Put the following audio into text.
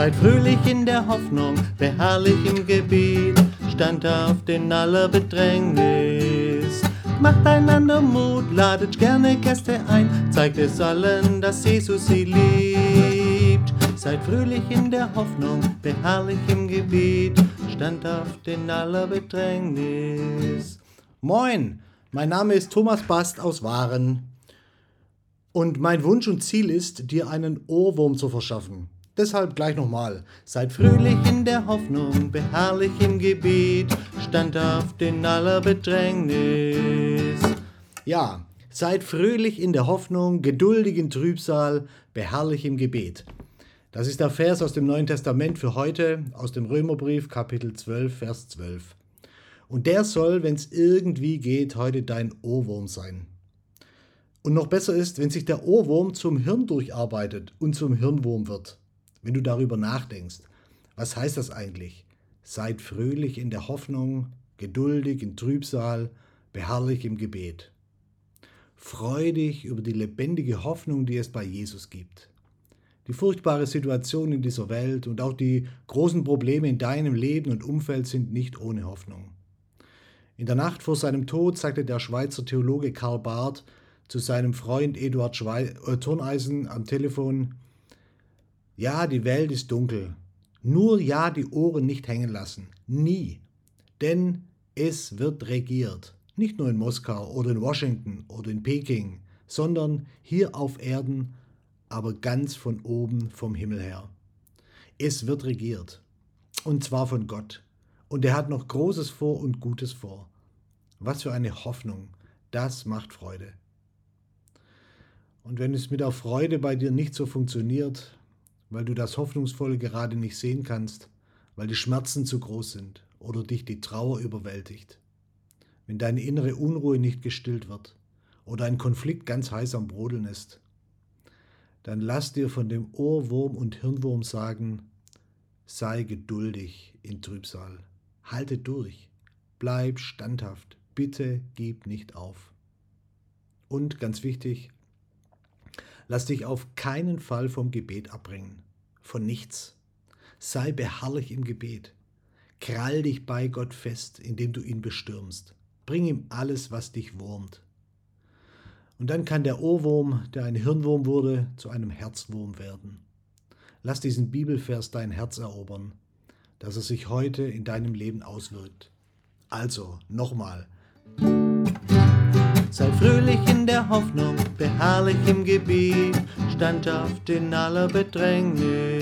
Seid fröhlich in der Hoffnung, beharrlich im Gebet, standhaft in aller Bedrängnis. Macht einander Mut, ladet gerne Gäste ein, zeigt es allen, dass Jesus sie liebt. Seid fröhlich in der Hoffnung, beharrlich im Gebet, standhaft in aller Bedrängnis. Moin, mein Name ist Thomas Bast aus Waren. Und mein Wunsch und Ziel ist, dir einen Ohrwurm zu verschaffen. Deshalb gleich nochmal. Seid fröhlich in der Hoffnung, beharrlich im Gebet, standhaft in aller Bedrängnis. Ja, seid fröhlich in der Hoffnung, geduldig in Trübsal, beharrlich im Gebet. Das ist der Vers aus dem Neuen Testament für heute, aus dem Römerbrief, Kapitel 12, Vers 12. Und der soll, wenn es irgendwie geht, heute dein Ohrwurm sein. Und noch besser ist, wenn sich der Ohrwurm zum Hirn durcharbeitet und zum Hirnwurm wird wenn du darüber nachdenkst. Was heißt das eigentlich? Seid fröhlich in der Hoffnung, geduldig in Trübsal, beharrlich im Gebet. Freu dich über die lebendige Hoffnung, die es bei Jesus gibt. Die furchtbare Situation in dieser Welt und auch die großen Probleme in deinem Leben und Umfeld sind nicht ohne Hoffnung. In der Nacht vor seinem Tod sagte der Schweizer Theologe Karl Barth zu seinem Freund Eduard Schwei äh, Turneisen am Telefon, ja, die Welt ist dunkel. Nur ja die Ohren nicht hängen lassen. Nie. Denn es wird regiert. Nicht nur in Moskau oder in Washington oder in Peking, sondern hier auf Erden, aber ganz von oben vom Himmel her. Es wird regiert. Und zwar von Gott. Und er hat noch Großes vor und Gutes vor. Was für eine Hoffnung. Das macht Freude. Und wenn es mit der Freude bei dir nicht so funktioniert, weil du das Hoffnungsvolle gerade nicht sehen kannst, weil die Schmerzen zu groß sind oder dich die Trauer überwältigt. Wenn deine innere Unruhe nicht gestillt wird oder ein Konflikt ganz heiß am Brodeln ist, dann lass dir von dem Ohrwurm und Hirnwurm sagen, sei geduldig in Trübsal, halte durch, bleib standhaft, bitte gib nicht auf. Und ganz wichtig, Lass dich auf keinen Fall vom Gebet abbringen. Von nichts. Sei beharrlich im Gebet. Krall dich bei Gott fest, indem du ihn bestürmst. Bring ihm alles, was dich wurmt. Und dann kann der Ohrwurm, der ein Hirnwurm wurde, zu einem Herzwurm werden. Lass diesen Bibelvers dein Herz erobern, dass er sich heute in deinem Leben auswirkt. Also, nochmal. Der Hoffnung, beharrlich im Gebet, standhaft in aller Bedrängnis.